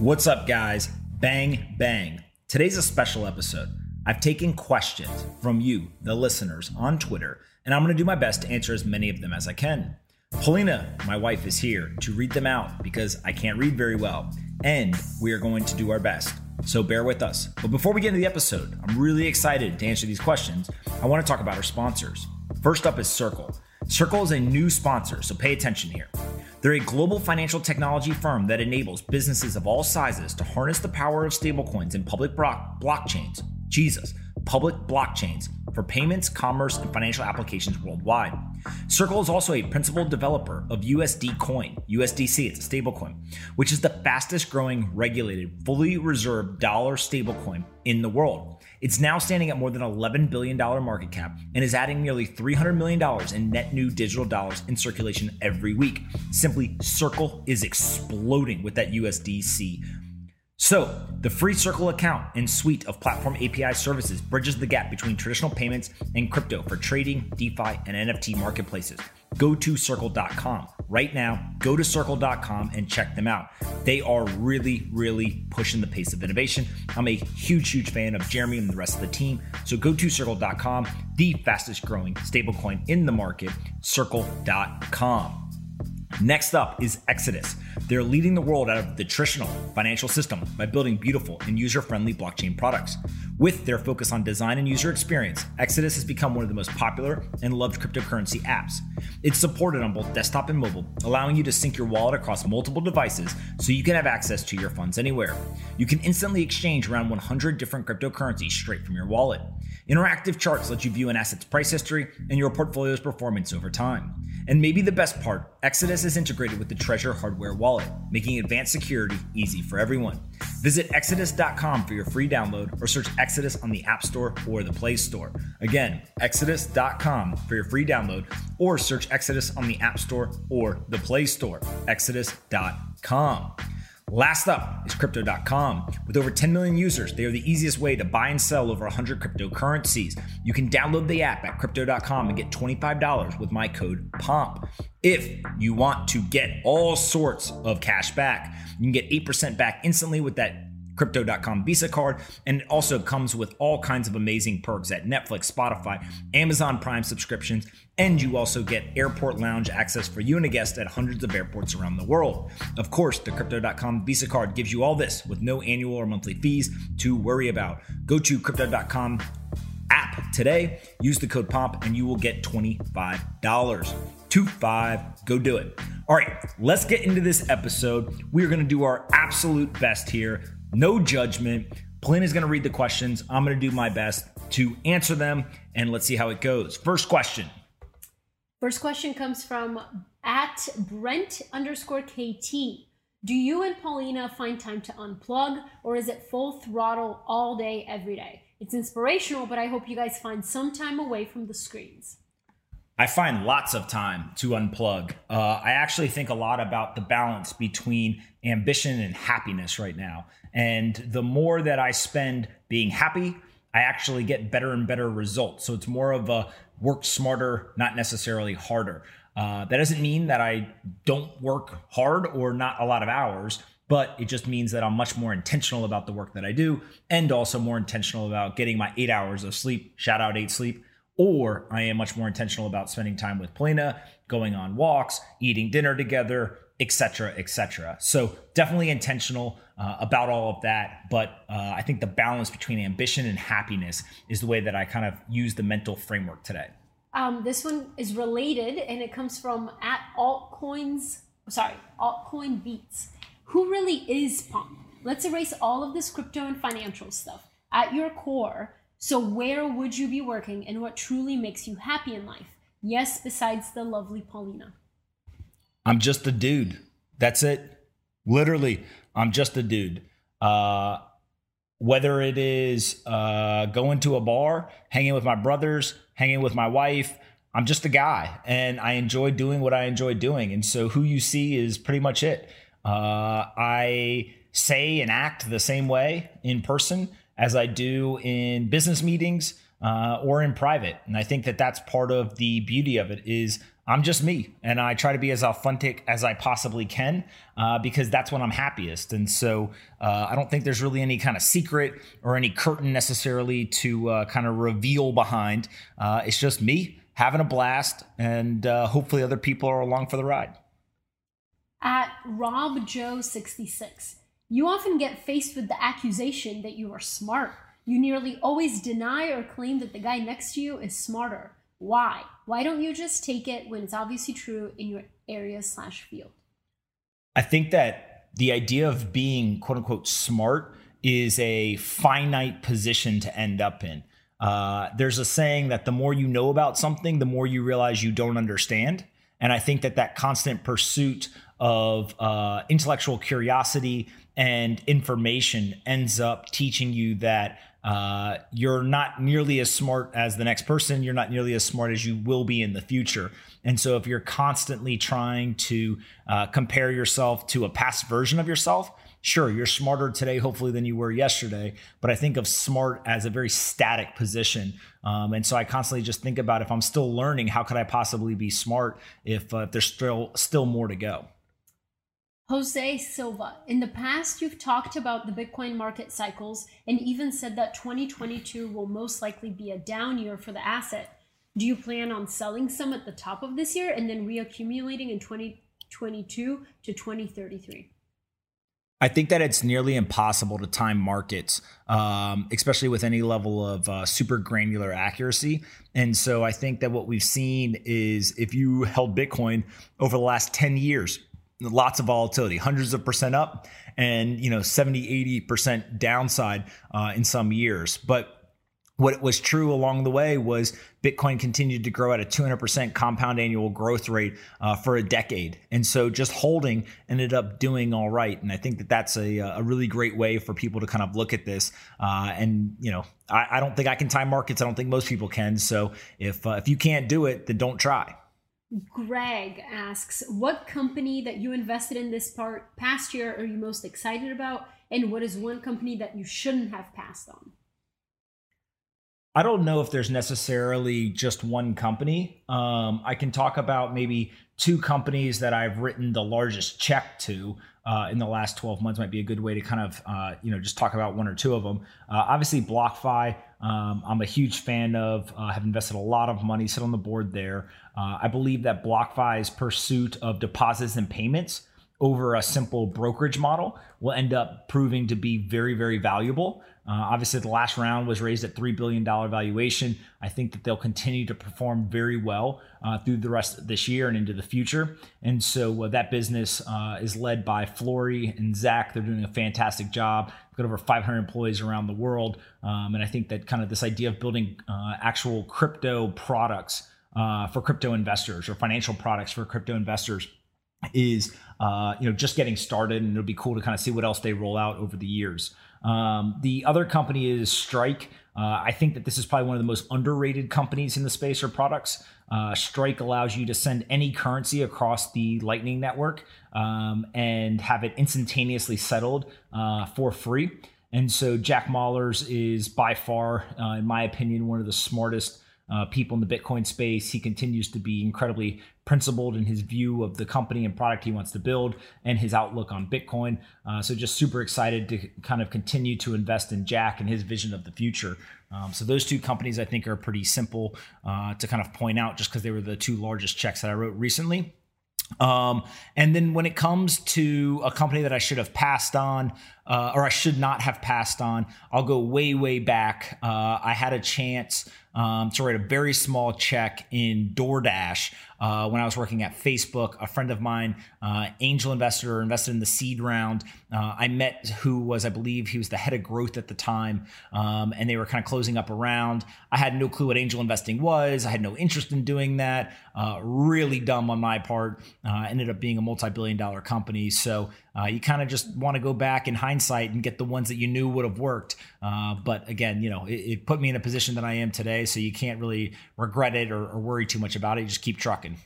What's up, guys? Bang, bang. Today's a special episode. I've taken questions from you, the listeners, on Twitter, and I'm going to do my best to answer as many of them as I can. Polina, my wife, is here to read them out because I can't read very well, and we are going to do our best. So bear with us. But before we get into the episode, I'm really excited to answer these questions. I want to talk about our sponsors. First up is Circle. Circle is a new sponsor, so pay attention here. They're a global financial technology firm that enables businesses of all sizes to harness the power of stablecoins and public blockchains. Jesus, public blockchains for payments, commerce, and financial applications worldwide. Circle is also a principal developer of USD Coin, USDC, it's a stablecoin, which is the fastest growing regulated, fully reserved dollar stablecoin in the world. It's now standing at more than $11 billion market cap and is adding nearly $300 million in net new digital dollars in circulation every week. Simply, Circle is exploding with that USDC so, the free Circle account and suite of platform API services bridges the gap between traditional payments and crypto for trading, DeFi, and NFT marketplaces. Go to circle.com. Right now, go to circle.com and check them out. They are really, really pushing the pace of innovation. I'm a huge, huge fan of Jeremy and the rest of the team. So go to circle.com, the fastest growing stablecoin in the market, circle.com. Next up is Exodus. They're leading the world out of the traditional financial system by building beautiful and user friendly blockchain products. With their focus on design and user experience, Exodus has become one of the most popular and loved cryptocurrency apps. It's supported on both desktop and mobile, allowing you to sync your wallet across multiple devices so you can have access to your funds anywhere. You can instantly exchange around 100 different cryptocurrencies straight from your wallet. Interactive charts let you view an asset's price history and your portfolio's performance over time. And maybe the best part, Exodus is integrated with the Trezor hardware wallet, making advanced security easy for everyone. Visit exodus.com for your free download or search Exodus on the App Store or the Play Store. Again, exodus.com for your free download or search Exodus on the App Store or the Play Store. Exodus.com. Last up is Crypto.com. With over 10 million users, they are the easiest way to buy and sell over 100 cryptocurrencies. You can download the app at Crypto.com and get $25 with my code POMP. If you want to get all sorts of cash back, you can get 8% back instantly with that Crypto.com Visa card, and it also comes with all kinds of amazing perks at Netflix, Spotify, Amazon Prime subscriptions, and you also get airport lounge access for you and a guest at hundreds of airports around the world. Of course, the Crypto.com Visa card gives you all this with no annual or monthly fees to worry about. Go to Crypto.com app today, use the code POMP, and you will get $25. Two five, go do it. All right, let's get into this episode. We are going to do our absolute best here no judgment. Polina is going to read the questions. I'm going to do my best to answer them, and let's see how it goes. First question. First question comes from at Brent underscore KT. Do you and Polina find time to unplug, or is it full throttle all day, every day? It's inspirational, but I hope you guys find some time away from the screens. I find lots of time to unplug. Uh, I actually think a lot about the balance between ambition and happiness right now. And the more that I spend being happy, I actually get better and better results. So it's more of a work smarter, not necessarily harder. Uh, that doesn't mean that I don't work hard or not a lot of hours, but it just means that I'm much more intentional about the work that I do and also more intentional about getting my eight hours of sleep. Shout out eight sleep or I am much more intentional about spending time with Polina, going on walks, eating dinner together, etc., etc. So definitely intentional uh, about all of that. But uh, I think the balance between ambition and happiness is the way that I kind of use the mental framework today. Um, this one is related, and it comes from at altcoins. Sorry, altcoin beats. Who really is Pomp? Let's erase all of this crypto and financial stuff. At your core, so, where would you be working and what truly makes you happy in life? Yes, besides the lovely Polina. I'm just a dude. That's it. Literally, I'm just a dude. Uh, whether it is uh, going to a bar, hanging with my brothers, hanging with my wife, I'm just a guy and I enjoy doing what I enjoy doing. And so, who you see is pretty much it. Uh, I say and act the same way in person as I do in business meetings uh, or in private. And I think that that's part of the beauty of it is I'm just me, and I try to be as authentic as I possibly can uh, because that's when I'm happiest. And so uh, I don't think there's really any kind of secret or any curtain necessarily to uh, kind of reveal behind. Uh, it's just me having a blast, and uh, hopefully other people are along for the ride. At Rob Joe 66, you often get faced with the accusation that you are smart. You nearly always deny or claim that the guy next to you is smarter. Why? Why don't you just take it when it's obviously true in your area slash field? I think that the idea of being quote unquote smart is a finite position to end up in. Uh, there's a saying that the more you know about something, the more you realize you don't understand. And I think that that constant pursuit of uh, intellectual curiosity and information ends up teaching you that uh, you're not nearly as smart as the next person. You're not nearly as smart as you will be in the future. And so, if you're constantly trying to uh, compare yourself to a past version of yourself, sure, you're smarter today, hopefully, than you were yesterday. But I think of smart as a very static position. Um, and so, I constantly just think about if I'm still learning, how could I possibly be smart if, uh, if there's still still more to go? Jose Silva, in the past, you've talked about the Bitcoin market cycles and even said that 2022 will most likely be a down year for the asset. Do you plan on selling some at the top of this year and then reaccumulating in 2022 to 2033? I think that it's nearly impossible to time markets, um, especially with any level of uh, super granular accuracy. And so I think that what we've seen is if you held Bitcoin over the last 10 years, lots of volatility, hundreds of percent up and, you know, 70, 80% downside uh, in some years. But what was true along the way was Bitcoin continued to grow at a 200% compound annual growth rate uh, for a decade. And so just holding ended up doing all right. And I think that that's a, a really great way for people to kind of look at this. Uh, and, you know, I, I, don't think I can time markets. I don't think most people can. So if, uh, if you can't do it, then don't try. Greg asks, what company that you invested in this part past year are you most excited about? And what is one company that you shouldn't have passed on? I don't know if there's necessarily just one company. Um, I can talk about maybe two companies that I've written the largest check to uh, in the last 12 months. Might be a good way to kind of uh, you know just talk about one or two of them. Uh, obviously, BlockFi. Um, I'm a huge fan of. Uh, have invested a lot of money, sit on the board there. Uh, I believe that BlockFi's pursuit of deposits and payments over a simple brokerage model will end up proving to be very, very valuable. Uh, obviously, the last round was raised at $3 billion valuation. I think that they'll continue to perform very well uh, through the rest of this year and into the future. And so uh, that business uh, is led by Flori and Zac. They're doing a fantastic job. We've got over 500 employees around the world. Um, and I think that kind of this idea of building uh, actual crypto products uh, for crypto investors or financial products for crypto investors is you know just getting started and it'll be cool to kind of see what else they roll out over the years um, the other company is strike. Uh, i think that this is probably one of the most underrated companies in the space or products. Uh, strike allows you to send any currency across the lightning network um, and have it instantaneously settled uh, for free. And so jack mallers is by far uh, in my opinion one of the smartest uh, people in the Bitcoin space. He continues to be incredibly principled in his view of the company and product he wants to build and his outlook on Bitcoin. Uh, so, just super excited to kind of continue to invest in Jack and his vision of the future. Um, so, those two companies I think are pretty simple uh, to kind of point out just because they were the two largest checks that I wrote recently. Um, and then when it comes to a company that I should have passed on, uh, or I should not have passed on, I'll go way, way back. Uh, I had a chance um, to write a very small check in DoorDash uh, when I was working at Facebook. A friend of mine, uh, angel investor, invested in the seed round. Uh, I met who was, I believe, he was the head of growth at the time, um, and they were kind of closing up around. I had no clue what angel investing was. I had no interest in doing that. Uh, really dumb on my part. Uh, ended up being a multi-billion dollar company. So uh, you kind of just want to go back in hindsight and get the ones that you knew would have worked. Uh, but again, you know, it, it, put me in a position that I am today, so you can't really regret it or, or worry too much about it. You just keep trucking.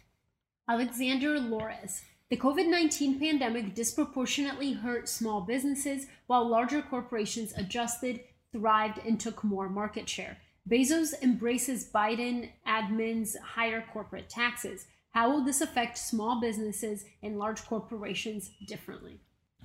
Alexander Lores. The COVID 19 pandemic disproportionately hurt small businesses while larger corporations adjusted, thrived, and took more market share. Bezos embraces Biden admin's higher corporate taxes. How will this affect small businesses and large corporations differently?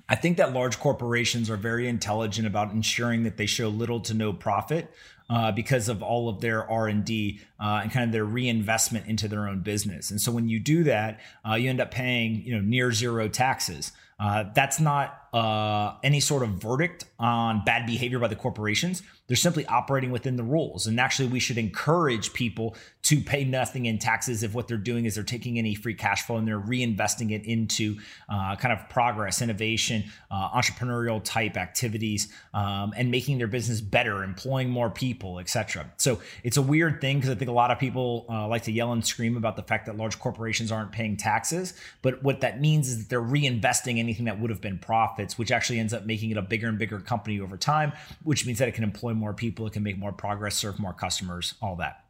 I think that large corporations are very intelligent about ensuring that they show little to no profit uh, because of all of their R and D uh, and kind of their reinvestment into their own business. And so when you do that, uh, you end up paying you know near zero taxes. Uh, that's not uh, any sort of verdict on bad behavior by the corporations. They're simply operating within the rules. And actually, we should encourage people to pay nothing in taxes if what they're doing is they're taking any free cash flow and they're reinvesting it into uh, kind of progress, innovation, uh, entrepreneurial type activities, um, and making their business better, employing more people, etc. So it's a weird thing because I think a lot of people uh, like to yell and scream about the fact that large corporations aren't paying taxes. But what that means is that they're reinvesting anything that would have been profit profits, which actually ends up making it a bigger and bigger company over time, which means that it can employ more people, it can make more progress, serve more customers, all that.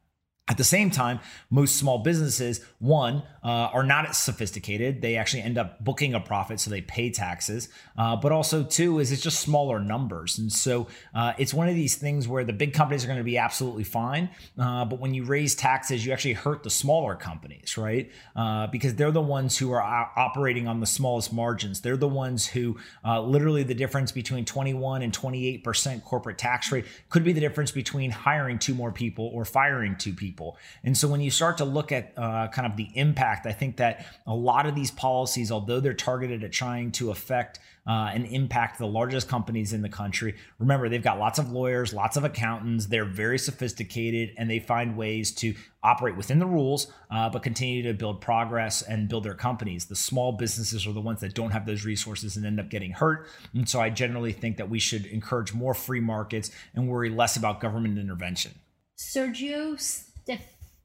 At the same time, most small businesses, one, uh, are not as sophisticated. They actually end up booking a profit, so they pay taxes. Uh, but also, two, is it's just smaller numbers. And so uh, it's one of these things where the big companies are going to be absolutely fine. Uh, but when you raise taxes, you actually hurt the smaller companies, right? Uh, because they're the ones who are operating on the smallest margins. They're the ones who uh, literally the difference between 21 and 28% corporate tax rate could be the difference between hiring two more people or firing two people people. And so when you start to look at uh, kind of the impact, I think that a lot of these policies, although they're targeted at trying to affect uh, and impact the largest companies in the country. Remember, they've got lots of lawyers, lots of accountants. They're very sophisticated and they find ways to operate within the rules, uh, but continue to build progress and build their companies. The small businesses are the ones that don't have those resources and end up getting hurt. And so I generally think that we should encourage more free markets and worry less about government intervention. Sergio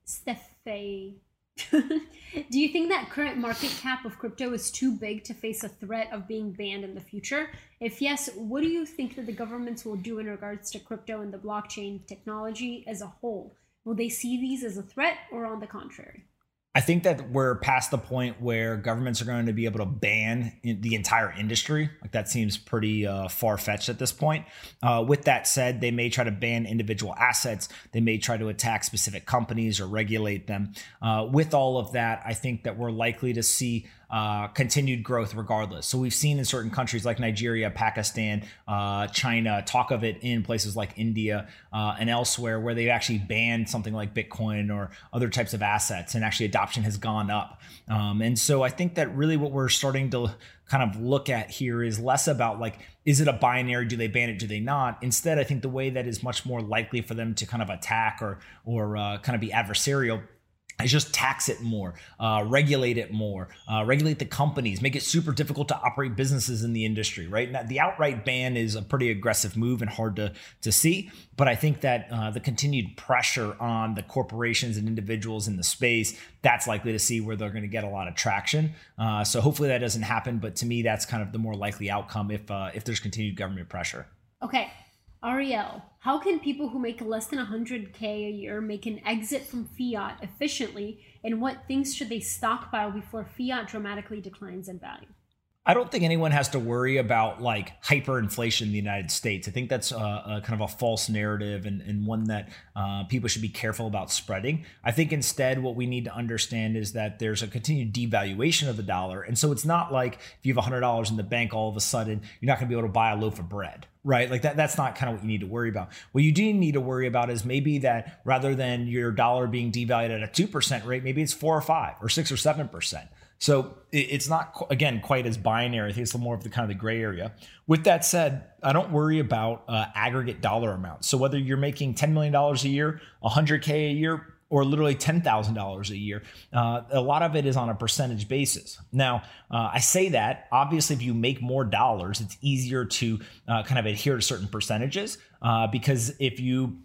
Steffe. Do you think that current market cap of crypto is too big to face a threat of being banned in the future? If yes, what do you think that the governments will do in regards to crypto and the blockchain technology as a whole? Will they see these as a threat or on the contrary? I think that we're past the point where governments are going to be able to ban the entire industry. Like that seems pretty uh, far fetched at this point. Uh, with that said, they may try to ban individual assets. They may try to attack specific companies or regulate them. Uh, with all of that, I think that we're likely to see uh, continued growth regardless. So we've seen in certain countries like Nigeria, Pakistan, uh, China, talk of it in places like India uh, and elsewhere where they've actually banned something like Bitcoin or other types of assets, and actually adoption has gone up. Um, and so I think that really what we're starting to kind of look at here is less about like is it a binary do they ban it do they not instead i think the way that is much more likely for them to kind of attack or or uh, kind of be adversarial is just tax it more, uh, regulate it more, uh, regulate the companies, make it super difficult to operate businesses in the industry, right? Now, the outright ban is a pretty aggressive move and hard to, to see. But I think that uh, the continued pressure on the corporations and individuals in the space, that's likely to see where they're going to get a lot of traction. Uh, so hopefully that doesn't happen. But to me, that's kind of the more likely outcome if, uh, if there's continued government pressure. Okay. Ariel, how can people who make less than 100K a year make an exit from fiat efficiently? And what things should they stockpile before fiat dramatically declines in value? I don't think anyone has to worry about like hyperinflation in the United States. I think that's a, a kind of a false narrative and, and one that uh, people should be careful about spreading. I think instead, what we need to understand is that there's a continued devaluation of the dollar. And so it's not like if you have $100 in the bank, all of a sudden, you're not going to be able to buy a loaf of bread right? Like that that's not kind of what you need to worry about. What you do need to worry about is maybe that rather than your dollar being devalued at a 2% rate, maybe it's 4 or 5 or 6 or 7%. So it's not again quite as binary. I think it's more of the kind of the gray area. With that said, I don't worry about uh, aggregate dollar amounts. So whether you're making ten million dollars a year, hundred k a year, or literally $10,000 a year. Uh, a lot of it is on a percentage basis. Now, uh, I say that obviously, if you make more dollars, it's easier to uh, kind of adhere to certain percentages uh, because if you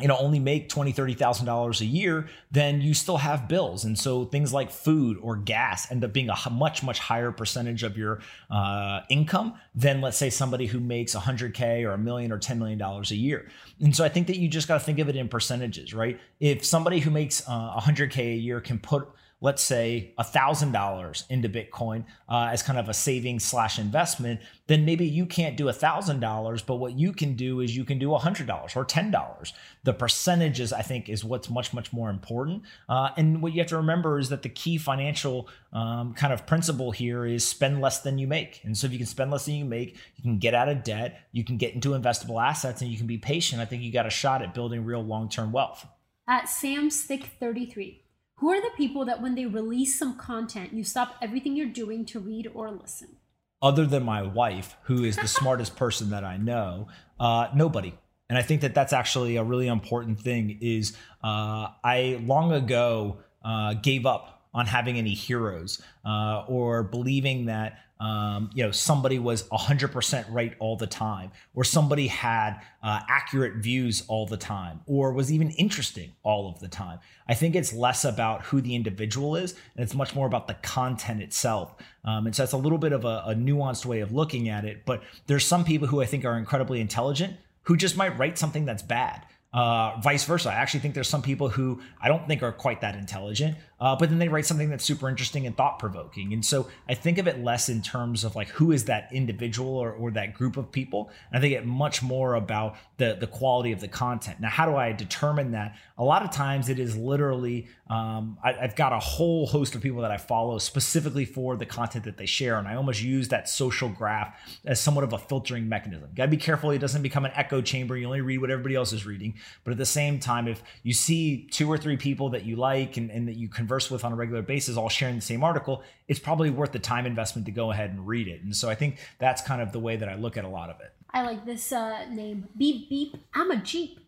you know only make twenty thirty thousand dollars a year then you still have bills. And so things like food or gas end up being a much much higher percentage of your uh, income than let's say somebody who makes a 100k or a million or 10 million dollars a year. And so i think that you just got to think of it in percentages right? If somebody who makes uh, 100k a year can put let's say $1,000 into Bitcoin uh, as kind of a savings slash investment, then maybe you can't do $1,000, but what you can do is you can do $100 or $10. The percentages, I think, is what's much, much more important. Uh, and what you have to remember is that the key financial um, kind of principle here is spend less than you make. And so if you can spend less than you make, you can get out of debt, you can get into investable assets, and you can be patient. I think you got a shot at building real long term wealth. At Sam's Thick 33, who are the people that when they release some content, you stop everything you're doing to read or listen? Other than my wife, who is the smartest person that I know, uh, nobody. And I think that that's actually a really important thing. Is uh, I long ago uh, gave up on having any heroes uh, or believing that um, you know somebody was 100% right all the time or somebody had uh, accurate views all the time or was even interesting all of the time. I think it's less about who the individual is and it's much more about the content itself. Um, and so that's a little bit of a, a nuanced way of looking at it but there's some people who i think are incredibly intelligent who just might write something that's bad. Uh, vice versa. I actually think there's some people who I don't think are quite that intelligent, uh, but then they write something that's super interesting and thought provoking. And so I think of it less in terms of like who is that individual or, or that group of people. I think it much more about the the quality of the content. Now, how do I determine that? A lot of times it is literally um, I, I've got a whole host of people that I follow specifically for the content that they share, and I almost use that social graph as somewhat of a filtering mechanism. You Got to be careful it doesn't become an echo chamber. You only read what everybody else is reading, but at the same time, if you see two or three people that you like and, and that you can converse with on a regular basis all sharing the same article, it's probably worth the time investment to go ahead and read it. And so I think that's kind of the way that I look at a lot of it. I like this uh, name. Beep beep. I'm a Jeep.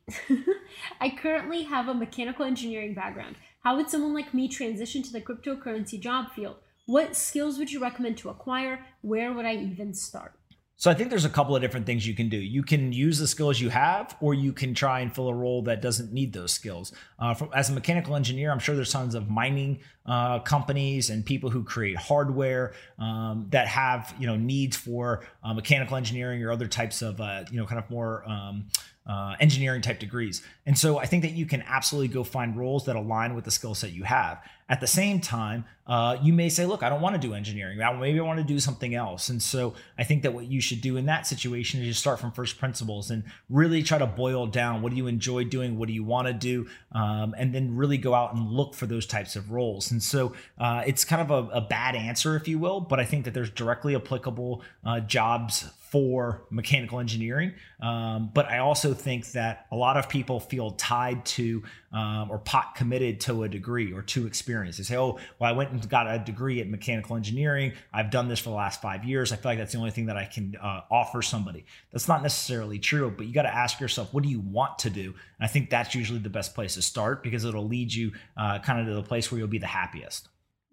I currently have a mechanical engineering background. How would someone like me transition to the cryptocurrency job field? What skills would you recommend to acquire? Where would I even start? So I think there's a couple of different things you can do. You can use the skills you have, or you can try and fill a role that doesn't need those skills. Uh, from, as a mechanical engineer, I'm sure there's tons of mining uh, companies and people who create hardware um, that have you know needs for uh, mechanical engineering or other types of uh, you know kind of more um, uh, engineering type degrees. And so I think that you can absolutely go find roles that align with the skill set you have. At the same time, uh, you may say, look, I don't want to do engineering. Maybe I want to do something else. And so I think that what you should do in that situation is just start from first principles and really try to boil down what do you enjoy doing? What do you want to do? Um, and then really go out and look for those types of roles. And so uh, it's kind of a, a, bad answer, if you will, but I think that there's directly applicable uh, jobs for mechanical engineering. Um, but I also think that a lot of people feel tied to um, or pot committed to a degree or to experience. They say, oh, well, I went and got a degree at mechanical engineering. I've done this for the last five years. I feel like that's the only thing that I can uh, offer somebody. That's not necessarily true, but you got to ask yourself, what do you want to do? And I think that's usually the best place to start because it'll lead you uh, kind of to the place where you'll be the happiest.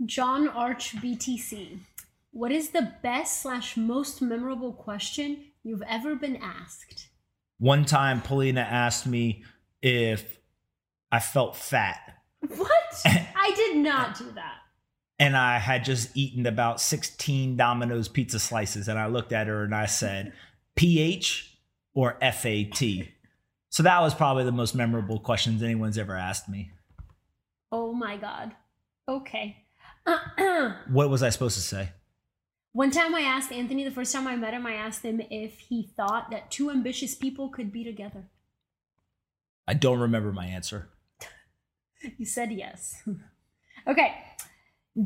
John Arch BTC. What is the best slash most memorable question you've ever been asked? One time, Polina asked me if I felt fat. What? I did not do that. And I had just eaten about 16 Domino's pizza slices. And I looked at her and I said, PH or FAT? So that was probably the most memorable questions anyone's ever asked me. Oh my God. Okay. what was I supposed to say? One time I asked Anthony, the first time I met him, I asked him if he thought that two ambitious people could be together. I don't remember my answer. you said yes. okay.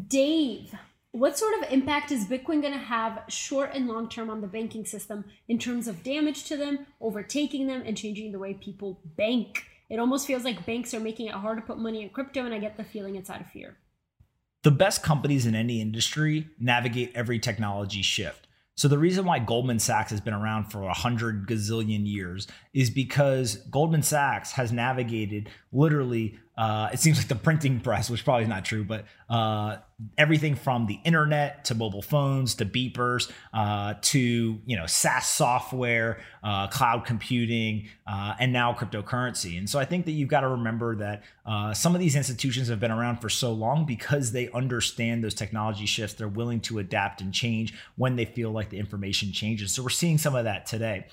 Dave, what sort of impact is Bitcoin going to have short and long term on the banking system in terms of damage to them, overtaking them, and changing the way people bank? It almost feels like banks are making it hard to put money in crypto, and I get the feeling it's out of fear the best companies in any industry navigate every technology shift. So the reason why Goldman Sachs has been around for a hundred gazillion years is because Goldman Sachs has navigated literally uh, it seems like the printing press, which probably is not true, but uh, everything from the internet to mobile phones to beepers uh, to you know SaaS software, uh, cloud computing, uh, and now cryptocurrency. And so I think that you've got to remember that uh, some of these institutions have been around for so long because they understand those technology shifts. They're willing to adapt and change when they feel like the information changes. So we're seeing some of that today.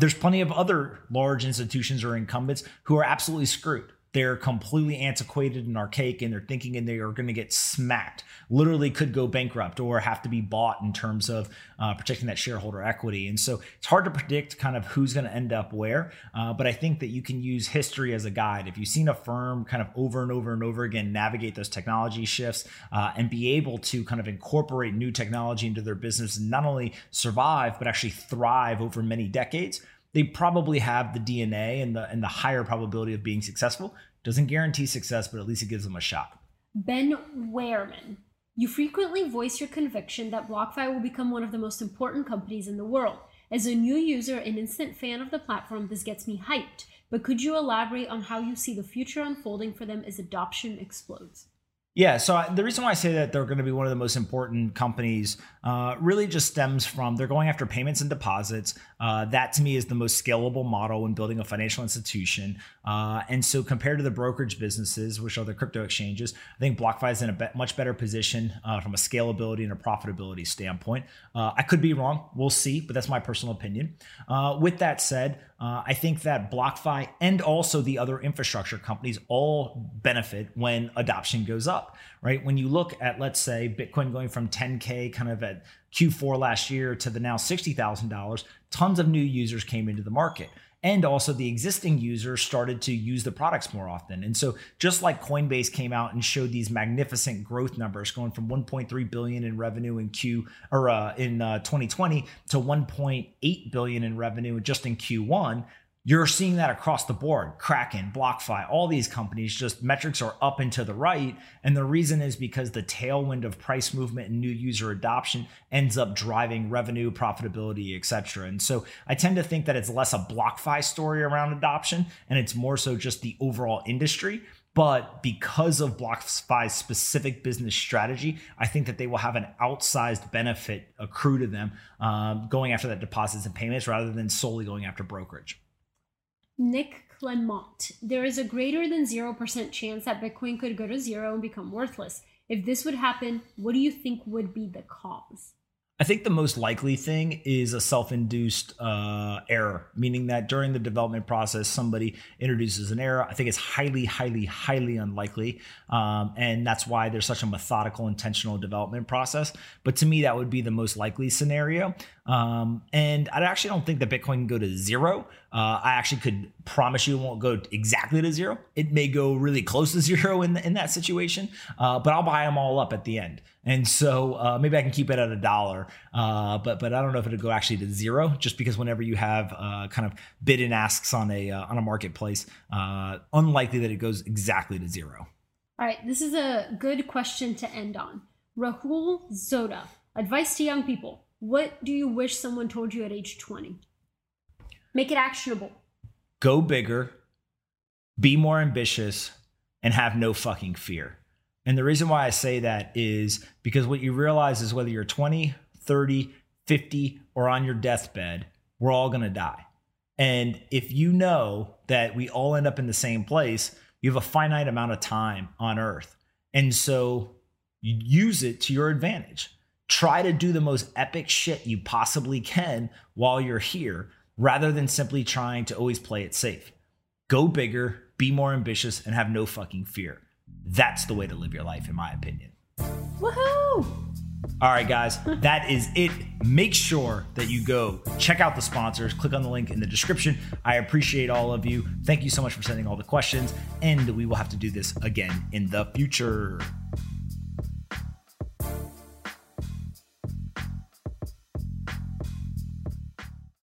there's plenty of other large institutions or incumbents who are absolutely screwed. They're completely antiquated and archaic and they're thinking and they are going to get smacked. Literally could go bankrupt or have to be bought in terms of uh, protecting that shareholder equity. And so it's hard to predict kind of who's going to end up where uh, but i think that you can use history as a guide. If you've seen a firm kind of over and over and over again navigate those technology shifts uh, and be able to kind of incorporate new technology into their business and not only survive but actually thrive over many decades they probably have the DNA and the and the higher probability of being successful. Doesn't guarantee success, but at least it gives them a shot. Ben Wehrman, you frequently voice your conviction that BlockFi will become one of the most important companies in the world. As a new user and instant fan of the platform, this gets me hyped. But could you elaborate on how you see the future unfolding for them as adoption explodes? Yeah, so the reason why I say that they're going to be one of the most important companies uh, really just stems from they're going after payments and deposits. Uh, that to me is the most scalable model when building a financial institution. Uh, and so compared to the brokerage businesses, which are the crypto exchanges, I think BlockFi is in a be- much better position uh, from a scalability and a profitability standpoint. Uh, I could be wrong. We'll see, but that's my personal opinion. Uh, with that said, I think that BlockFi and also the other infrastructure companies all benefit when adoption goes up up, right? When you look at, let's say, Bitcoin going from 10K kind of at Q4 last year to the now $60,000, tons of new users came into the market. And also, the existing users started to use the products more often. And so, just like Coinbase came out and showed these magnificent growth numbers, going from 1.3 billion in revenue in Q or uh, in uh, 2020 to 1.8 billion in revenue just in Q1, you're seeing that across the board. Kraken, BlockFi, all these companies, just metrics are up and to the right. And the reason is because the tailwind of price movement and new user adoption ends up driving revenue, profitability, etc. And so I tend to think that it's less a BlockFi story around adoption and it's more so just the overall industry. But because of BlockFi's specific business strategy, I think that they will have an outsized benefit accrue to them um, going after that deposits and payments rather than solely going after brokerage. Nick Clement. There is a greater than 0% chance that Bitcoin could go to zero and become worthless. If this would happen, what do you think would be the cause? I think the most likely thing is a self-induced uh, error, meaning that during the development process, somebody introduces an error. I think it's highly, highly, highly unlikely, um, and that's why there's such a methodical, intentional development process. But to me, that would be the most likely scenario. Um, and I actually don't think that Bitcoin can go to zero. Uh, I actually could promise you it won't go exactly to zero. It may go really close to zero in, in that situation, uh, but I'll buy them all up at the end. And so uh, maybe I can keep it at a dollar, uh, but but I don't know if it'll go actually to zero, just because whenever you have uh, kind of bid and asks on a uh, on a marketplace, unlikely that it goes exactly to zero. All right, this is a good question to end on. Rahul Zoda, advice to young people what do you wish someone told you at age 20? Make it actionable. Go bigger, be more ambitious, and have no fucking fear. And the reason why I say that is because what you realize is whether you're 20, 30, 50, or on your deathbed, we're all going to die. And if you know that we all end up in the same place, you have a finite amount of time on earth. And so use it to your advantage try to do the most epic shit you possibly can while you're here rather than simply trying to always play it safe. Go bigger, be more ambitious, and have no fucking fear. That's the way to live your life, in my opinion. Woohoo! All right, guys, that is it. Make sure that you go check out the sponsors. Click on the link in the description. I appreciate all of you. Thank you so much for sending all the questions, and we will have to do this again in the future.